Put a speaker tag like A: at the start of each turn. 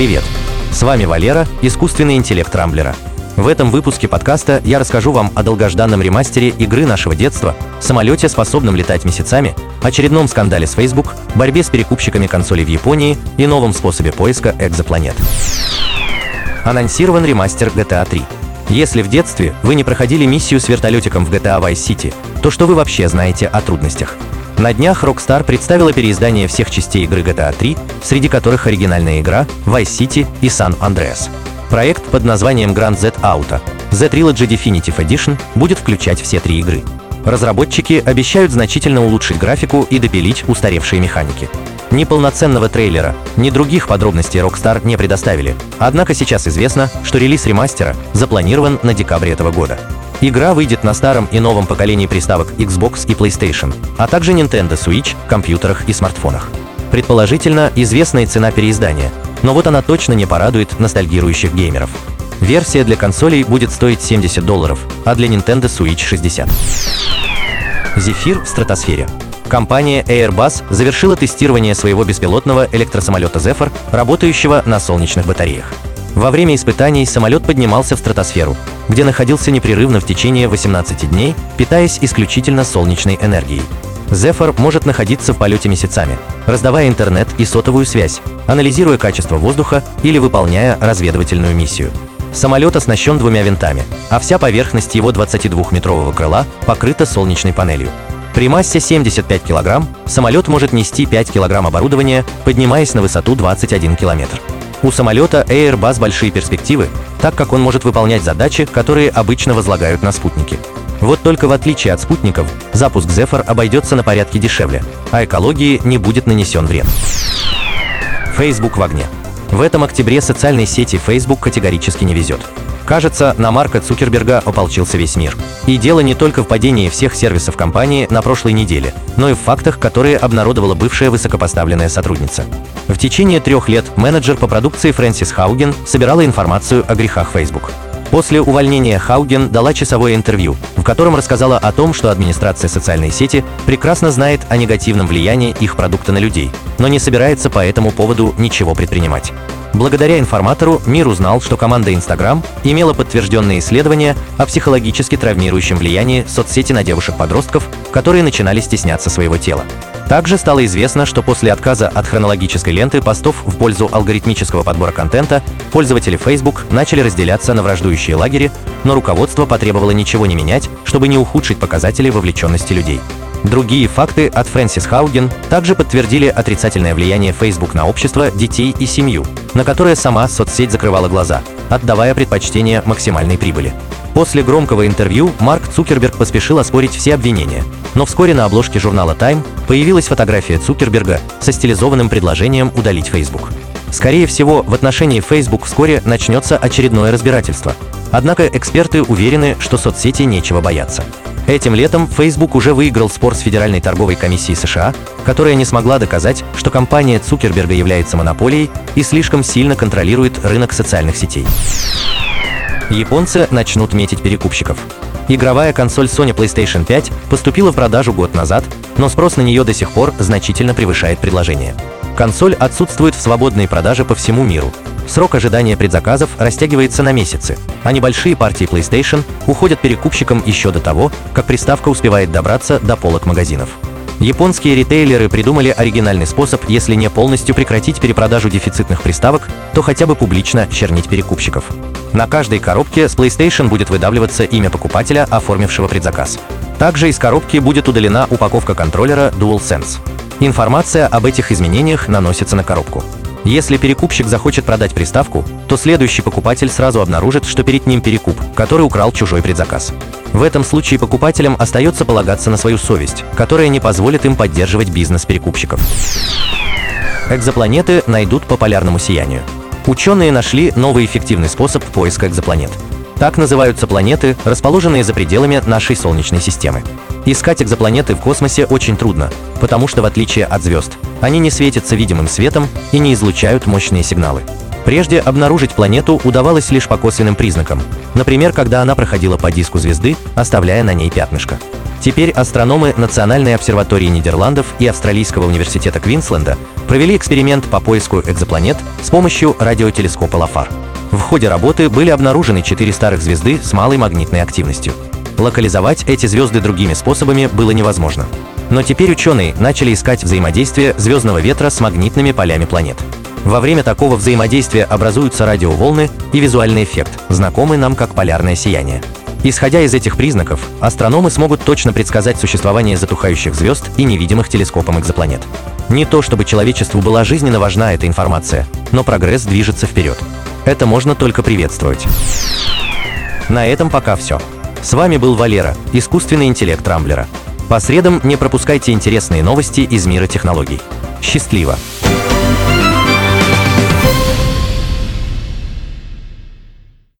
A: Привет! С вами Валера, искусственный интеллект Рамблера. В этом выпуске подкаста я расскажу вам о долгожданном ремастере игры нашего детства, самолете, способном летать месяцами, очередном скандале с Facebook, борьбе с перекупщиками консолей в Японии и новом способе поиска экзопланет. Анонсирован ремастер GTA 3. Если в детстве вы не проходили миссию с вертолетиком в GTA Vice City, то что вы вообще знаете о трудностях? На днях Rockstar представила переиздание всех частей игры GTA 3, среди которых оригинальная игра, Vice City и San Andreas. Проект под названием Grand Z Auto The Trilogy Definitive Edition будет включать все три игры. Разработчики обещают значительно улучшить графику и допилить устаревшие механики. Ни полноценного трейлера, ни других подробностей Rockstar не предоставили. Однако сейчас известно, что релиз ремастера запланирован на декабрь этого года. Игра выйдет на старом и новом поколении приставок Xbox и PlayStation, а также Nintendo Switch, компьютерах и смартфонах. Предположительно, известная цена переиздания, но вот она точно не порадует ностальгирующих геймеров. Версия для консолей будет стоить 70 долларов, а для Nintendo Switch 60. Зефир в стратосфере. Компания Airbus завершила тестирование своего беспилотного электросамолета Zephyr, работающего на солнечных батареях. Во время испытаний самолет поднимался в стратосферу, где находился непрерывно в течение 18 дней, питаясь исключительно солнечной энергией. Zephyr может находиться в полете месяцами, раздавая интернет и сотовую связь, анализируя качество воздуха или выполняя разведывательную миссию. Самолет оснащен двумя винтами, а вся поверхность его 22-метрового крыла покрыта солнечной панелью. При массе 75 кг самолет может нести 5 кг оборудования, поднимаясь на высоту 21 км. У самолета Airbus большие перспективы, так как он может выполнять задачи, которые обычно возлагают на спутники. Вот только в отличие от спутников, запуск Zephyr обойдется на порядке дешевле, а экологии не будет нанесен вред. Facebook в огне. В этом октябре социальной сети Facebook категорически не везет. Кажется, на Марка Цукерберга ополчился весь мир. И дело не только в падении всех сервисов компании на прошлой неделе, но и в фактах, которые обнародовала бывшая высокопоставленная сотрудница. В течение трех лет менеджер по продукции Фрэнсис Хауген собирала информацию о грехах Facebook. После увольнения Хауген дала часовое интервью, в котором рассказала о том, что администрация социальной сети прекрасно знает о негативном влиянии их продукта на людей, но не собирается по этому поводу ничего предпринимать. Благодаря информатору мир узнал, что команда Instagram имела подтвержденные исследования о психологически травмирующем влиянии соцсети на девушек-подростков, которые начинали стесняться своего тела. Также стало известно, что после отказа от хронологической ленты постов в пользу алгоритмического подбора контента, пользователи Facebook начали разделяться на враждующие лагеря, но руководство потребовало ничего не менять, чтобы не ухудшить показатели вовлеченности людей. Другие факты от Фрэнсис Хауген также подтвердили отрицательное влияние Facebook на общество, детей и семью, на которое сама соцсеть закрывала глаза, отдавая предпочтение максимальной прибыли. После громкого интервью Марк Цукерберг поспешил оспорить все обвинения, но вскоре на обложке журнала Time появилась фотография Цукерберга со стилизованным предложением удалить Facebook. Скорее всего, в отношении Facebook вскоре начнется очередное разбирательство. Однако эксперты уверены, что соцсети нечего бояться. Этим летом Facebook уже выиграл спор с Федеральной торговой комиссией США, которая не смогла доказать, что компания Цукерберга является монополией и слишком сильно контролирует рынок социальных сетей. Японцы начнут метить перекупщиков. Игровая консоль Sony PlayStation 5 поступила в продажу год назад, но спрос на нее до сих пор значительно превышает предложение. Консоль отсутствует в свободной продаже по всему миру, Срок ожидания предзаказов растягивается на месяцы, а небольшие партии PlayStation уходят перекупщикам еще до того, как приставка успевает добраться до полок магазинов. Японские ритейлеры придумали оригинальный способ, если не полностью прекратить перепродажу дефицитных приставок, то хотя бы публично чернить перекупщиков. На каждой коробке с PlayStation будет выдавливаться имя покупателя, оформившего предзаказ. Также из коробки будет удалена упаковка контроллера DualSense. Информация об этих изменениях наносится на коробку. Если перекупщик захочет продать приставку, то следующий покупатель сразу обнаружит, что перед ним перекуп, который украл чужой предзаказ. В этом случае покупателям остается полагаться на свою совесть, которая не позволит им поддерживать бизнес перекупщиков. Экзопланеты найдут по полярному сиянию. Ученые нашли новый эффективный способ поиска экзопланет. Так называются планеты, расположенные за пределами нашей Солнечной системы. Искать экзопланеты в космосе очень трудно, потому что в отличие от звезд, они не светятся видимым светом и не излучают мощные сигналы. Прежде обнаружить планету удавалось лишь по косвенным признакам, например, когда она проходила по диску звезды, оставляя на ней пятнышко. Теперь астрономы Национальной обсерватории Нидерландов и Австралийского университета Квинсленда провели эксперимент по поиску экзопланет с помощью радиотелескопа Лафар. В ходе работы были обнаружены четыре старых звезды с малой магнитной активностью. Локализовать эти звезды другими способами было невозможно. Но теперь ученые начали искать взаимодействие звездного ветра с магнитными полями планет. Во время такого взаимодействия образуются радиоволны и визуальный эффект, знакомый нам как полярное сияние. Исходя из этих признаков, астрономы смогут точно предсказать существование затухающих звезд и невидимых телескопом экзопланет. Не то чтобы человечеству была жизненно важна эта информация, но прогресс движется вперед. Это можно только приветствовать. На этом пока все. С вами был Валера, искусственный интеллект Рамблера. По средам не пропускайте интересные новости из мира технологий. Счастливо!